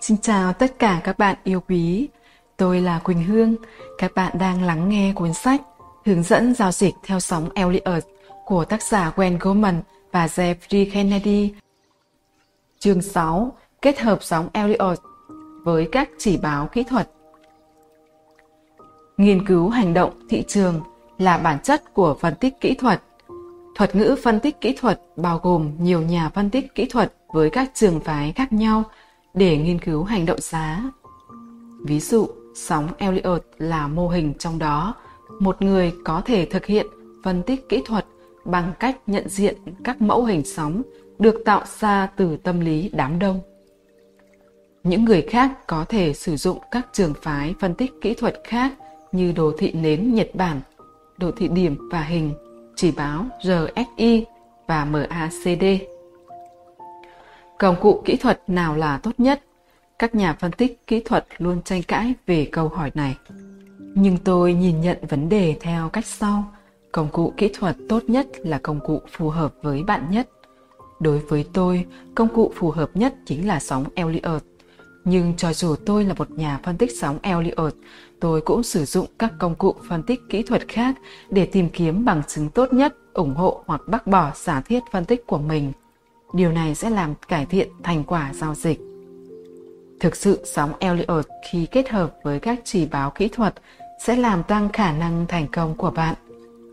Xin chào tất cả các bạn yêu quý. Tôi là Quỳnh Hương. Các bạn đang lắng nghe cuốn sách Hướng dẫn giao dịch theo sóng Elliott của tác giả Gwen Goldman và Jeffrey Kennedy. Chương 6. Kết hợp sóng Elliott với các chỉ báo kỹ thuật. Nghiên cứu hành động thị trường là bản chất của phân tích kỹ thuật. Thuật ngữ phân tích kỹ thuật bao gồm nhiều nhà phân tích kỹ thuật với các trường phái khác nhau để nghiên cứu hành động giá. Ví dụ, sóng Elliott là mô hình trong đó, một người có thể thực hiện phân tích kỹ thuật bằng cách nhận diện các mẫu hình sóng được tạo ra từ tâm lý đám đông. Những người khác có thể sử dụng các trường phái phân tích kỹ thuật khác như đồ thị nến Nhật Bản, đồ thị điểm và hình, chỉ báo RSI và MACD. Công cụ kỹ thuật nào là tốt nhất? Các nhà phân tích kỹ thuật luôn tranh cãi về câu hỏi này. Nhưng tôi nhìn nhận vấn đề theo cách sau. Công cụ kỹ thuật tốt nhất là công cụ phù hợp với bạn nhất. Đối với tôi, công cụ phù hợp nhất chính là sóng Elliott. Nhưng cho dù tôi là một nhà phân tích sóng Elliott, tôi cũng sử dụng các công cụ phân tích kỹ thuật khác để tìm kiếm bằng chứng tốt nhất, ủng hộ hoặc bác bỏ giả thiết phân tích của mình. Điều này sẽ làm cải thiện thành quả giao dịch. Thực sự sóng Elliott khi kết hợp với các chỉ báo kỹ thuật sẽ làm tăng khả năng thành công của bạn.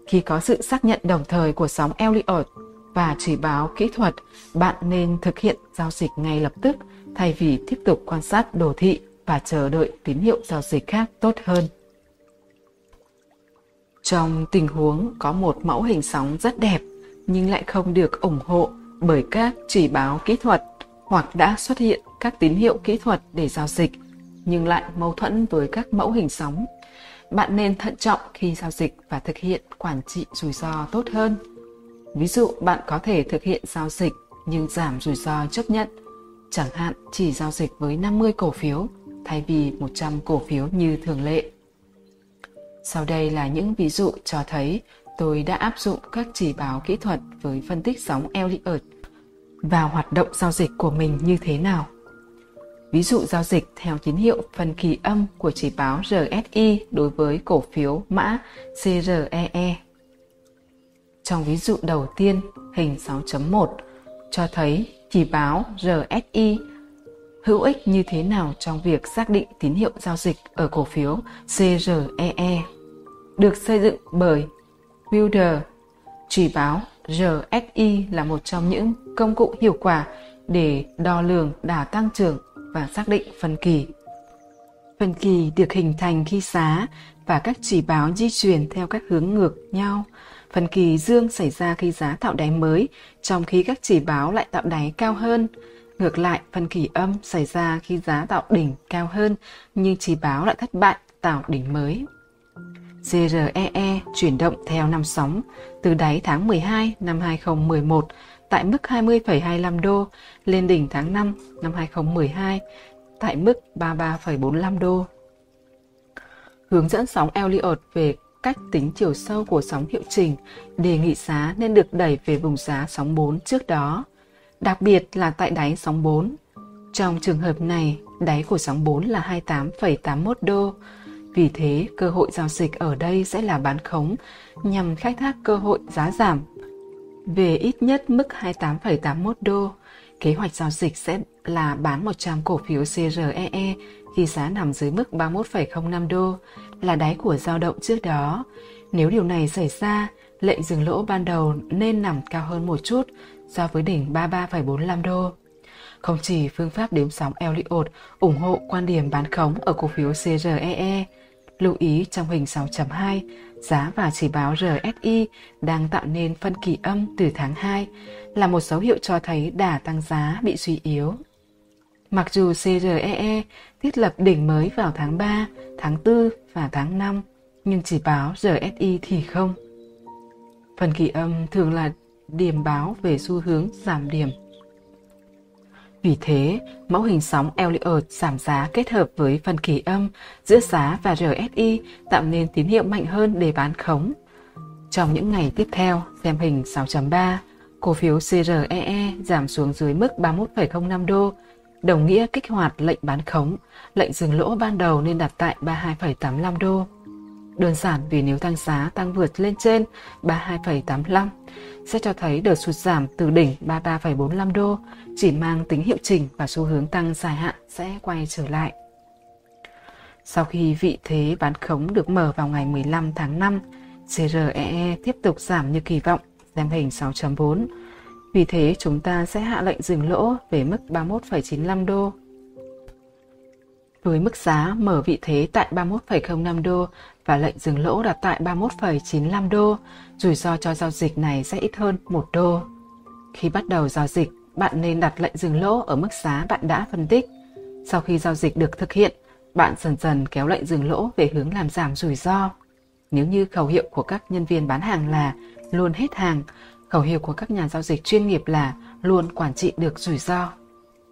Khi có sự xác nhận đồng thời của sóng Elliott và chỉ báo kỹ thuật, bạn nên thực hiện giao dịch ngay lập tức thay vì tiếp tục quan sát đồ thị và chờ đợi tín hiệu giao dịch khác tốt hơn. Trong tình huống có một mẫu hình sóng rất đẹp nhưng lại không được ủng hộ bởi các chỉ báo kỹ thuật hoặc đã xuất hiện các tín hiệu kỹ thuật để giao dịch nhưng lại mâu thuẫn với các mẫu hình sóng. Bạn nên thận trọng khi giao dịch và thực hiện quản trị rủi ro tốt hơn. Ví dụ bạn có thể thực hiện giao dịch nhưng giảm rủi ro chấp nhận, chẳng hạn chỉ giao dịch với 50 cổ phiếu thay vì 100 cổ phiếu như thường lệ. Sau đây là những ví dụ cho thấy tôi đã áp dụng các chỉ báo kỹ thuật với phân tích sóng Elliott vào hoạt động giao dịch của mình như thế nào. Ví dụ giao dịch theo tín hiệu phần kỳ âm của chỉ báo RSI đối với cổ phiếu mã CREE. Trong ví dụ đầu tiên, hình 6.1 cho thấy chỉ báo RSI hữu ích như thế nào trong việc xác định tín hiệu giao dịch ở cổ phiếu CREE. Được xây dựng bởi Wilder, chỉ báo RSI là một trong những công cụ hiệu quả để đo lường đà tăng trưởng và xác định phân kỳ. Phân kỳ được hình thành khi giá và các chỉ báo di chuyển theo các hướng ngược nhau. Phân kỳ dương xảy ra khi giá tạo đáy mới, trong khi các chỉ báo lại tạo đáy cao hơn. Ngược lại, phân kỳ âm xảy ra khi giá tạo đỉnh cao hơn, nhưng chỉ báo lại thất bại tạo đỉnh mới. GREE chuyển động theo năm sóng từ đáy tháng 12 năm 2011 tại mức 20,25 đô lên đỉnh tháng 5 năm 2012 tại mức 33,45 đô. Hướng dẫn sóng Elliott về cách tính chiều sâu của sóng hiệu chỉnh đề nghị giá nên được đẩy về vùng giá sóng 4 trước đó, đặc biệt là tại đáy sóng 4. Trong trường hợp này, đáy của sóng 4 là 28,81 đô, vì thế, cơ hội giao dịch ở đây sẽ là bán khống nhằm khai thác cơ hội giá giảm về ít nhất mức 28,81 đô. Kế hoạch giao dịch sẽ là bán 100 cổ phiếu CREE khi giá nằm dưới mức 31,05 đô, là đáy của dao động trước đó. Nếu điều này xảy ra, lệnh dừng lỗ ban đầu nên nằm cao hơn một chút so với đỉnh 33,45 đô. Không chỉ phương pháp đếm sóng Elliott ủng hộ quan điểm bán khống ở cổ phiếu CREE, lưu ý trong hình 6.2, giá và chỉ báo RSI đang tạo nên phân kỳ âm từ tháng 2 là một dấu hiệu cho thấy đà tăng giá bị suy yếu. Mặc dù CREE thiết lập đỉnh mới vào tháng 3, tháng 4 và tháng 5, nhưng chỉ báo RSI thì không. Phần kỳ âm thường là điểm báo về xu hướng giảm điểm vì thế, mẫu hình sóng Elliott giảm giá kết hợp với phần kỳ âm giữa giá và RSI tạo nên tín hiệu mạnh hơn để bán khống. Trong những ngày tiếp theo, xem hình 6.3, cổ phiếu CREE giảm xuống dưới mức 31,05 đô, đồng nghĩa kích hoạt lệnh bán khống, lệnh dừng lỗ ban đầu nên đặt tại 32,85 đô. Đơn giản vì nếu tăng giá tăng vượt lên trên 32,85 sẽ cho thấy đợt sụt giảm từ đỉnh 33,45 đô chỉ mang tính hiệu chỉnh và xu hướng tăng dài hạn sẽ quay trở lại. Sau khi vị thế bán khống được mở vào ngày 15 tháng 5, CREE tiếp tục giảm như kỳ vọng, xem hình 6.4. Vì thế chúng ta sẽ hạ lệnh dừng lỗ về mức 31,95 đô. Với mức giá mở vị thế tại 31,05 đô và lệnh dừng lỗ đặt tại 31,95 đô, rủi ro cho giao dịch này sẽ ít hơn 1 đô. Khi bắt đầu giao dịch, bạn nên đặt lệnh dừng lỗ ở mức giá bạn đã phân tích. Sau khi giao dịch được thực hiện, bạn dần dần kéo lệnh dừng lỗ về hướng làm giảm rủi ro. Nếu như khẩu hiệu của các nhân viên bán hàng là luôn hết hàng, khẩu hiệu của các nhà giao dịch chuyên nghiệp là luôn quản trị được rủi ro.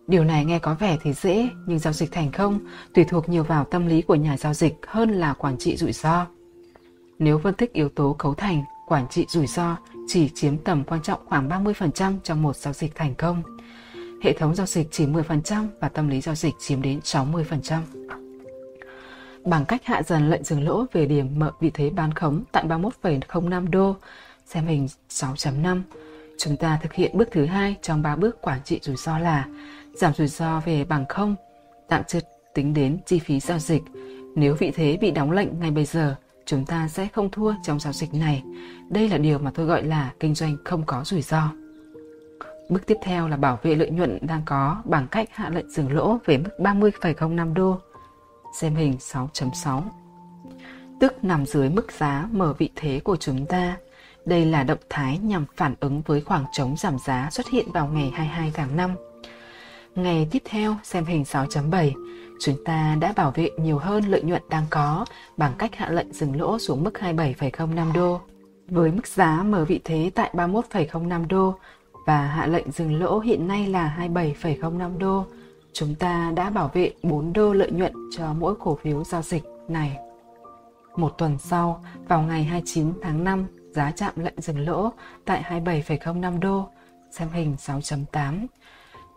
Điều này nghe có vẻ thì dễ, nhưng giao dịch thành công tùy thuộc nhiều vào tâm lý của nhà giao dịch hơn là quản trị rủi ro. Nếu phân tích yếu tố cấu thành, quản trị rủi ro chỉ chiếm tầm quan trọng khoảng 30% trong một giao dịch thành công. Hệ thống giao dịch chỉ 10% và tâm lý giao dịch chiếm đến 60%. Bằng cách hạ dần lệnh dừng lỗ về điểm mở vị thế bán khống tại 31,05 đô, xem hình 6.5, chúng ta thực hiện bước thứ hai trong ba bước quản trị rủi ro là giảm rủi ro về bằng không, tạm chưa tính đến chi phí giao dịch. Nếu vị thế bị đóng lệnh ngay bây giờ, chúng ta sẽ không thua trong giao dịch này. Đây là điều mà tôi gọi là kinh doanh không có rủi ro. Bước tiếp theo là bảo vệ lợi nhuận đang có bằng cách hạ lệnh dừng lỗ về mức 30,05 đô. Xem hình 6.6. Tức nằm dưới mức giá mở vị thế của chúng ta. Đây là động thái nhằm phản ứng với khoảng trống giảm giá xuất hiện vào ngày 22 tháng 5. Ngày tiếp theo, xem hình 6.7, chúng ta đã bảo vệ nhiều hơn lợi nhuận đang có bằng cách hạ lệnh dừng lỗ xuống mức 27,05 đô. Với mức giá mở vị thế tại 31,05 đô và hạ lệnh dừng lỗ hiện nay là 27,05 đô, chúng ta đã bảo vệ 4 đô lợi nhuận cho mỗi cổ phiếu giao dịch này. Một tuần sau, vào ngày 29 tháng 5, giá chạm lệnh dừng lỗ tại 27,05 đô, xem hình 6.8.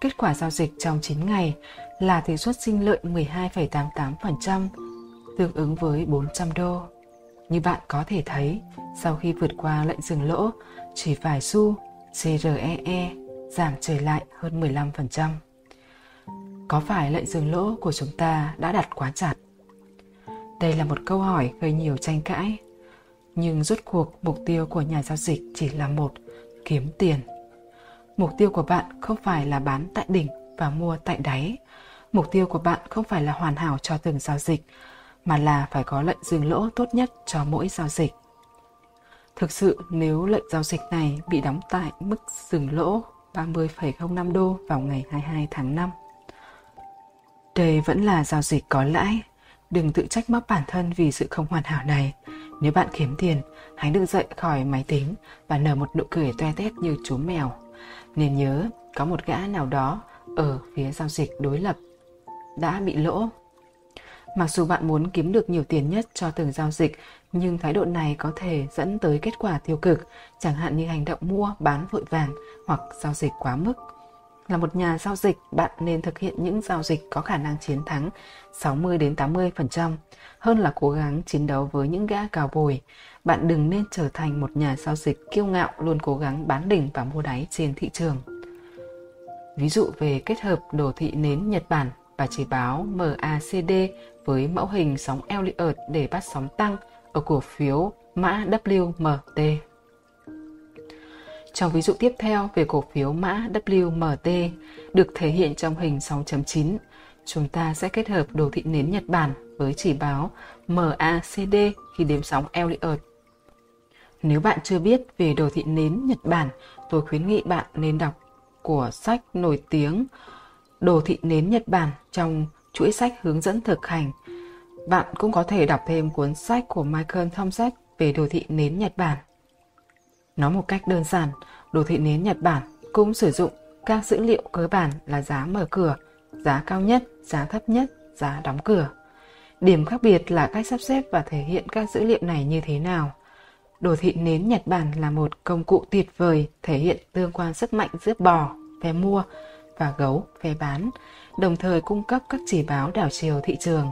Kết quả giao dịch trong 9 ngày là tỷ suất sinh lợi 12,88%, tương ứng với 400 đô. Như bạn có thể thấy, sau khi vượt qua lệnh dừng lỗ, chỉ vài xu, CREE giảm trở lại hơn 15%. Có phải lệnh dừng lỗ của chúng ta đã đặt quá chặt? Đây là một câu hỏi gây nhiều tranh cãi. Nhưng rốt cuộc mục tiêu của nhà giao dịch chỉ là một, kiếm tiền. Mục tiêu của bạn không phải là bán tại đỉnh và mua tại đáy. Mục tiêu của bạn không phải là hoàn hảo cho từng giao dịch, mà là phải có lệnh dừng lỗ tốt nhất cho mỗi giao dịch. Thực sự nếu lệnh giao dịch này bị đóng tại mức dừng lỗ 30,05 đô vào ngày 22 tháng 5. Đây vẫn là giao dịch có lãi. Đừng tự trách móc bản thân vì sự không hoàn hảo này. Nếu bạn kiếm tiền, hãy đứng dậy khỏi máy tính và nở một nụ cười toe tét như chú mèo. Nên nhớ, có một gã nào đó ở phía giao dịch đối lập đã bị lỗ. Mặc dù bạn muốn kiếm được nhiều tiền nhất cho từng giao dịch, nhưng thái độ này có thể dẫn tới kết quả tiêu cực, chẳng hạn như hành động mua, bán vội vàng hoặc giao dịch quá mức. Là một nhà giao dịch, bạn nên thực hiện những giao dịch có khả năng chiến thắng 60 đến 80% hơn là cố gắng chiến đấu với những gã cào bồi. Bạn đừng nên trở thành một nhà giao dịch kiêu ngạo luôn cố gắng bán đỉnh và mua đáy trên thị trường. Ví dụ về kết hợp đồ thị nến Nhật Bản và chỉ báo MACD với mẫu hình sóng Elliott để bắt sóng tăng ở cổ phiếu mã WMT. Trong ví dụ tiếp theo về cổ phiếu mã WMT được thể hiện trong hình 6.9, chúng ta sẽ kết hợp đồ thị nến Nhật Bản với chỉ báo MACD khi đếm sóng Elliott. Nếu bạn chưa biết về đồ thị nến Nhật Bản, tôi khuyến nghị bạn nên đọc của sách nổi tiếng Đồ thị nến Nhật Bản trong chuỗi sách hướng dẫn thực hành. Bạn cũng có thể đọc thêm cuốn sách của Michael Thompson về đồ thị nến Nhật Bản. Nói một cách đơn giản, đồ thị nến Nhật Bản cũng sử dụng các dữ liệu cơ bản là giá mở cửa, giá cao nhất, giá thấp nhất, giá đóng cửa. Điểm khác biệt là cách sắp xếp và thể hiện các dữ liệu này như thế nào. Đồ thị nến Nhật Bản là một công cụ tuyệt vời thể hiện tương quan sức mạnh giữa bò, phe mua và gấu phe bán, đồng thời cung cấp các chỉ báo đảo chiều thị trường.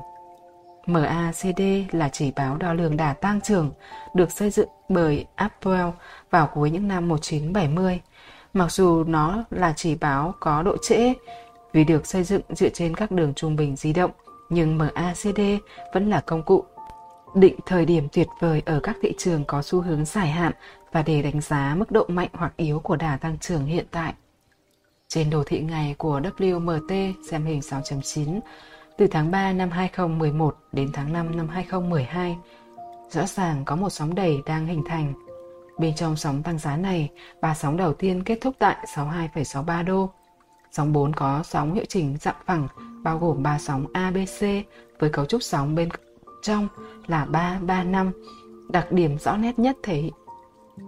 MACD là chỉ báo đo lường đà tăng trưởng, được xây dựng bởi Apple vào cuối những năm 1970. Mặc dù nó là chỉ báo có độ trễ vì được xây dựng dựa trên các đường trung bình di động, nhưng MACD vẫn là công cụ định thời điểm tuyệt vời ở các thị trường có xu hướng dài hạn và để đánh giá mức độ mạnh hoặc yếu của đà tăng trưởng hiện tại. Trên đồ thị ngày của WMT xem hình 6.9 từ tháng 3 năm 2011 đến tháng 5 năm 2012, rõ ràng có một sóng đẩy đang hình thành. Bên trong sóng tăng giá này, ba sóng đầu tiên kết thúc tại 62,63 đô. Sóng 4 có sóng hiệu chỉnh dạng phẳng, bao gồm ba sóng ABC với cấu trúc sóng bên trong là 335. Đặc điểm rõ nét nhất thể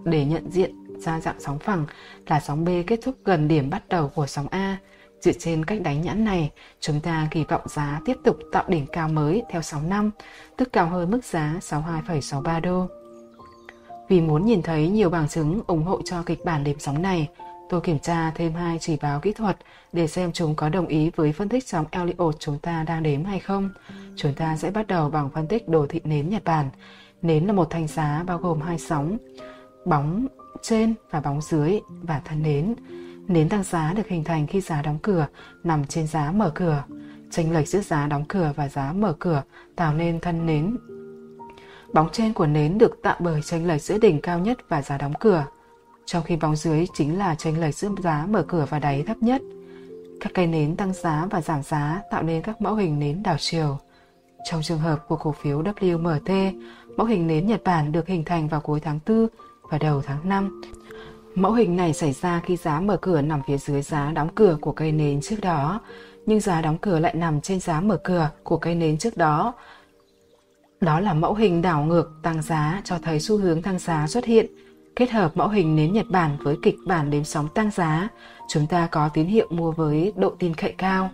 để nhận diện ra dạng sóng phẳng là sóng B kết thúc gần điểm bắt đầu của sóng A. Dựa trên cách đánh nhãn này, chúng ta kỳ vọng giá tiếp tục tạo đỉnh cao mới theo 6 năm, tức cao hơn mức giá 62,63 đô. Vì muốn nhìn thấy nhiều bằng chứng ủng hộ cho kịch bản đếm sóng này, tôi kiểm tra thêm hai chỉ báo kỹ thuật để xem chúng có đồng ý với phân tích sóng Elliot chúng ta đang đếm hay không. Chúng ta sẽ bắt đầu bằng phân tích đồ thị nến Nhật Bản. Nến là một thanh giá bao gồm hai sóng, bóng trên và bóng dưới và thân nến. Nến tăng giá được hình thành khi giá đóng cửa nằm trên giá mở cửa. Chênh lệch giữa giá đóng cửa và giá mở cửa tạo nên thân nến. Bóng trên của nến được tạo bởi chênh lệch giữa đỉnh cao nhất và giá đóng cửa, trong khi bóng dưới chính là chênh lệch giữa giá mở cửa và đáy thấp nhất. Các cây nến tăng giá và giảm giá tạo nên các mẫu hình nến đảo chiều. Trong trường hợp của cổ phiếu WMT, mẫu hình nến Nhật Bản được hình thành vào cuối tháng 4 và đầu tháng 5. Mẫu hình này xảy ra khi giá mở cửa nằm phía dưới giá đóng cửa của cây nến trước đó, nhưng giá đóng cửa lại nằm trên giá mở cửa của cây nến trước đó. Đó là mẫu hình đảo ngược tăng giá cho thấy xu hướng tăng giá xuất hiện. Kết hợp mẫu hình nến Nhật Bản với kịch bản đếm sóng tăng giá, chúng ta có tín hiệu mua với độ tin cậy cao.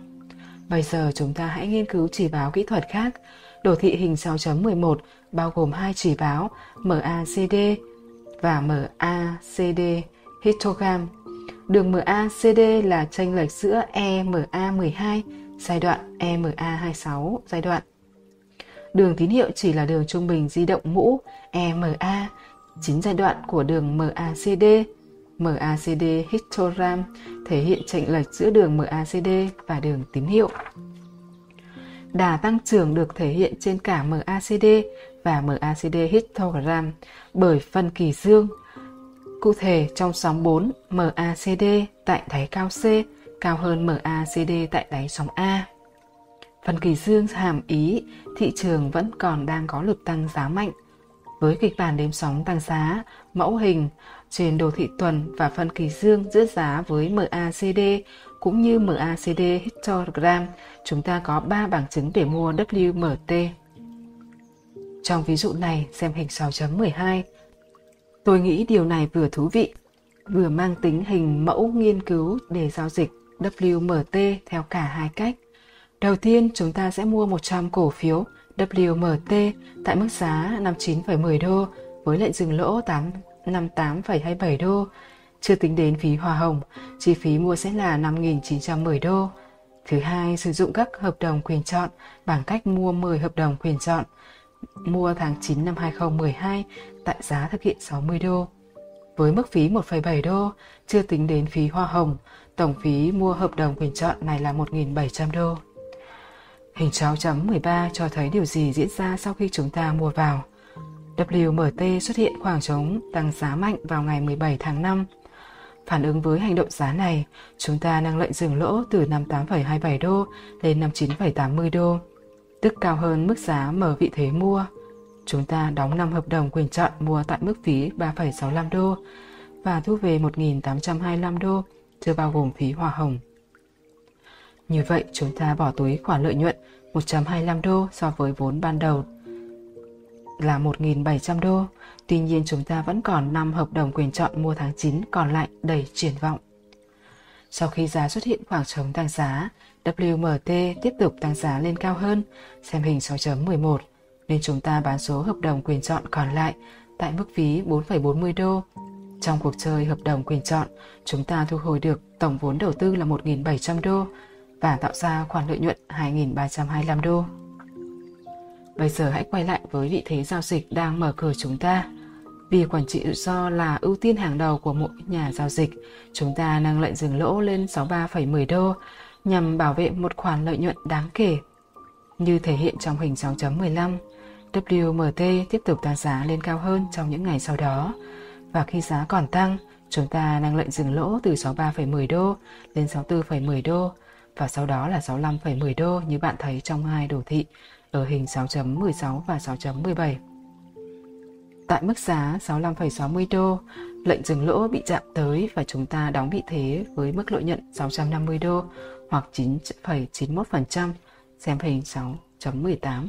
Bây giờ chúng ta hãy nghiên cứu chỉ báo kỹ thuật khác. Đồ thị hình 6.11 bao gồm hai chỉ báo MACD và MACD histogram. Đường MACD là chênh lệch giữa EMA12 giai đoạn EMA26 giai đoạn. Đường tín hiệu chỉ là đường trung bình di động mũ EMA, chính giai đoạn của đường MACD. MACD histogram thể hiện chênh lệch giữa đường MACD và đường tín hiệu. Đà tăng trưởng được thể hiện trên cả MACD và MACD histogram bởi phân kỳ dương. Cụ thể trong sóng 4, MACD tại đáy cao C cao hơn MACD tại đáy sóng A. Phân kỳ dương hàm ý thị trường vẫn còn đang có lực tăng giá mạnh. Với kịch bản đếm sóng tăng giá, mẫu hình trên đồ thị tuần và phân kỳ dương giữa giá với MACD cũng như MACD histogram, chúng ta có 3 bằng chứng để mua WMT. Trong ví dụ này, xem hình 6.12. Tôi nghĩ điều này vừa thú vị, vừa mang tính hình mẫu nghiên cứu để giao dịch WMT theo cả hai cách. Đầu tiên, chúng ta sẽ mua 100 cổ phiếu WMT tại mức giá 59,10 đô với lệnh dừng lỗ 8, 58,27 đô. Chưa tính đến phí hòa hồng, chi phí mua sẽ là 5.910 đô. Thứ hai, sử dụng các hợp đồng quyền chọn bằng cách mua 10 hợp đồng quyền chọn mua tháng 9 năm 2012 tại giá thực hiện 60 đô. Với mức phí 1,7 đô, chưa tính đến phí hoa hồng, tổng phí mua hợp đồng quyền chọn này là 1.700 đô. Hình 6.13 cho thấy điều gì diễn ra sau khi chúng ta mua vào. WMT xuất hiện khoảng trống tăng giá mạnh vào ngày 17 tháng 5. Phản ứng với hành động giá này, chúng ta nâng lệnh dừng lỗ từ 58,27 đô lên 59,80 đô tức cao hơn mức giá mở vị thế mua. Chúng ta đóng 5 hợp đồng quyền chọn mua tại mức phí 3,65 đô và thu về 1.825 đô, chưa bao gồm phí hòa hồng. Như vậy, chúng ta bỏ túi khoản lợi nhuận 125 đô so với vốn ban đầu là 1.700 đô. Tuy nhiên chúng ta vẫn còn 5 hợp đồng quyền chọn mua tháng 9 còn lại đầy triển vọng. Sau khi giá xuất hiện khoảng trống tăng giá, WMT tiếp tục tăng giá lên cao hơn, xem hình 6.11, nên chúng ta bán số hợp đồng quyền chọn còn lại tại mức phí 4,40 đô. Trong cuộc chơi hợp đồng quyền chọn, chúng ta thu hồi được tổng vốn đầu tư là 1.700 đô và tạo ra khoản lợi nhuận 2.325 đô. Bây giờ hãy quay lại với vị thế giao dịch đang mở cửa chúng ta. Vì quản trị rủi ro là ưu tiên hàng đầu của mỗi nhà giao dịch, chúng ta nâng lệnh dừng lỗ lên 63,10 đô nhằm bảo vệ một khoản lợi nhuận đáng kể. Như thể hiện trong hình 6.15, WMT tiếp tục tăng giá lên cao hơn trong những ngày sau đó. Và khi giá còn tăng, chúng ta nâng lệnh dừng lỗ từ 63,10 đô lên 64,10 đô và sau đó là 65,10 đô như bạn thấy trong hai đồ thị ở hình 6.16 và 6.17. Tại mức giá 65,60 đô, lệnh dừng lỗ bị chạm tới và chúng ta đóng vị thế với mức lợi nhuận 650 đô hoặc 9,91%, xem hình 6.18.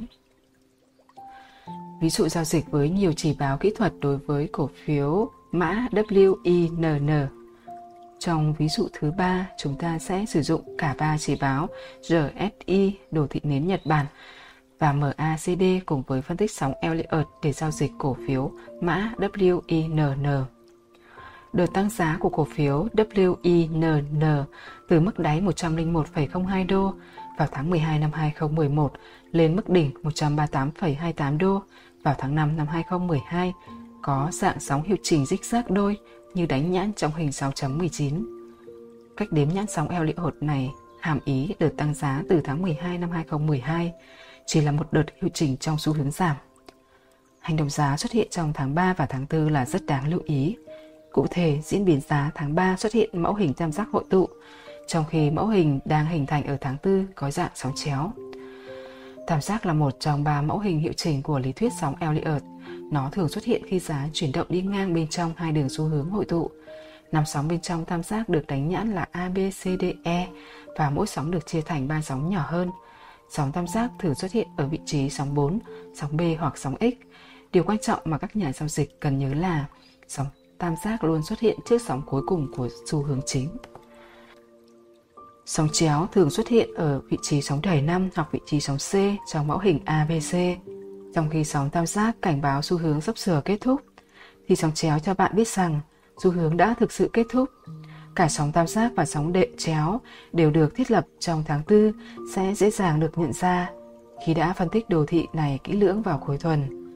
Ví dụ giao dịch với nhiều chỉ báo kỹ thuật đối với cổ phiếu mã WINN. Trong ví dụ thứ ba, chúng ta sẽ sử dụng cả ba chỉ báo RSI, đồ thị nến Nhật Bản và MACD cùng với phân tích sóng Elliott để giao dịch cổ phiếu mã WINN. Đợt tăng giá của cổ phiếu WINN từ mức đáy 101,02 đô vào tháng 12 năm 2011 lên mức đỉnh 138,28 đô vào tháng 5 năm 2012 có dạng sóng hiệu chỉnh dích rác đôi như đánh nhãn trong hình 6.19. Cách đếm nhãn sóng Elliott này hàm ý đợt tăng giá từ tháng 12 năm 2012 chỉ là một đợt hiệu chỉnh trong xu hướng giảm. Hành động giá xuất hiện trong tháng 3 và tháng 4 là rất đáng lưu ý. Cụ thể, diễn biến giá tháng 3 xuất hiện mẫu hình tam giác hội tụ, trong khi mẫu hình đang hình thành ở tháng 4 có dạng sóng chéo. Tam giác là một trong ba mẫu hình hiệu chỉnh của lý thuyết sóng Elliott. Nó thường xuất hiện khi giá chuyển động đi ngang bên trong hai đường xu hướng hội tụ. Năm sóng bên trong tam giác được đánh nhãn là A, B, C, D, E và mỗi sóng được chia thành ba sóng nhỏ hơn – Sóng tam giác thường xuất hiện ở vị trí sóng 4, sóng B hoặc sóng X. Điều quan trọng mà các nhà giao dịch cần nhớ là sóng tam giác luôn xuất hiện trước sóng cuối cùng của xu hướng chính. Sóng chéo thường xuất hiện ở vị trí sóng đẩy 5 hoặc vị trí sóng C trong mẫu hình ABC. Trong khi sóng tam giác cảnh báo xu hướng sắp sửa kết thúc, thì sóng chéo cho bạn biết rằng xu hướng đã thực sự kết thúc. Cả sóng tam giác và sóng đệ chéo đều được thiết lập trong tháng 4 sẽ dễ dàng được nhận ra khi đã phân tích đồ thị này kỹ lưỡng vào cuối tuần.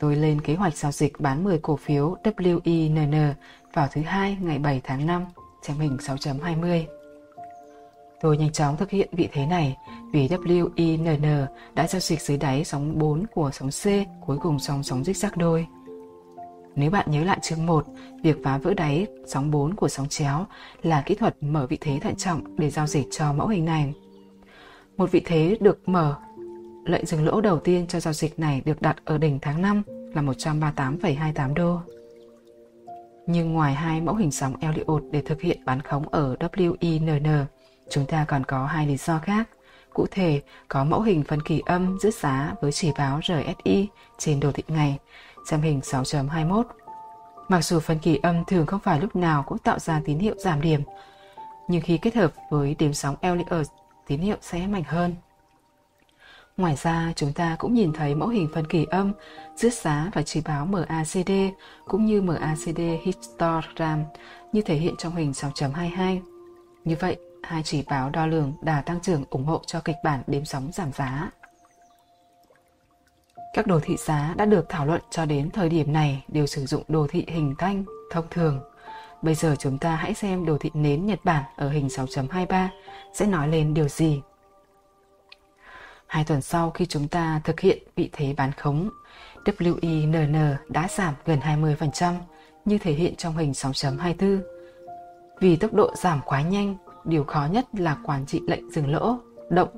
Tôi lên kế hoạch giao dịch bán 10 cổ phiếu WINN vào thứ hai ngày 7 tháng 5, xem hình 6.20. Tôi nhanh chóng thực hiện vị thế này vì WINN đã giao dịch dưới đáy sóng 4 của sóng C cuối cùng sóng sóng dích sắc đôi. Nếu bạn nhớ lại chương 1, việc phá vỡ đáy sóng 4 của sóng chéo là kỹ thuật mở vị thế thận trọng để giao dịch cho mẫu hình này. Một vị thế được mở, lệnh dừng lỗ đầu tiên cho giao dịch này được đặt ở đỉnh tháng 5 là 138,28 đô. Nhưng ngoài hai mẫu hình sóng Elliott để thực hiện bán khống ở WINN, chúng ta còn có hai lý do khác. Cụ thể, có mẫu hình phân kỳ âm rứt giá với chỉ báo RSI trên đồ thị ngày xem hình 6.21. Mặc dù phân kỳ âm thường không phải lúc nào cũng tạo ra tín hiệu giảm điểm, nhưng khi kết hợp với điểm sóng Elliott, tín hiệu sẽ mạnh hơn. Ngoài ra, chúng ta cũng nhìn thấy mẫu hình phân kỳ âm, giữa giá và chỉ báo MACD cũng như MACD histogram như thể hiện trong hình 6.22. Như vậy, hai chỉ báo đo lường đà tăng trưởng ủng hộ cho kịch bản đếm sóng giảm giá. Các đồ thị giá đã được thảo luận cho đến thời điểm này đều sử dụng đồ thị hình thanh thông thường. Bây giờ chúng ta hãy xem đồ thị nến Nhật Bản ở hình 6.23 sẽ nói lên điều gì. Hai tuần sau khi chúng ta thực hiện vị thế bán khống, WINN đã giảm gần 20% như thể hiện trong hình 6.24. Vì tốc độ giảm quá nhanh, điều khó nhất là quản trị lệnh dừng lỗ, động.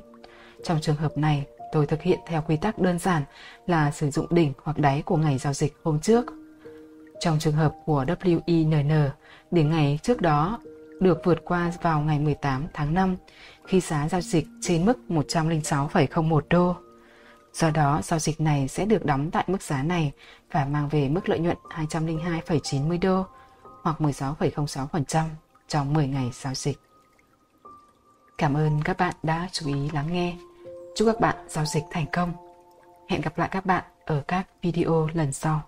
Trong trường hợp này, tôi thực hiện theo quy tắc đơn giản là sử dụng đỉnh hoặc đáy của ngày giao dịch hôm trước. Trong trường hợp của WINN, đỉnh ngày trước đó được vượt qua vào ngày 18 tháng 5 khi giá giao dịch trên mức 106,01 đô. Do đó, giao dịch này sẽ được đóng tại mức giá này và mang về mức lợi nhuận 202,90 đô hoặc 16,06% trong 10 ngày giao dịch. Cảm ơn các bạn đã chú ý lắng nghe. Chúc các bạn giao dịch thành công. Hẹn gặp lại các bạn ở các video lần sau.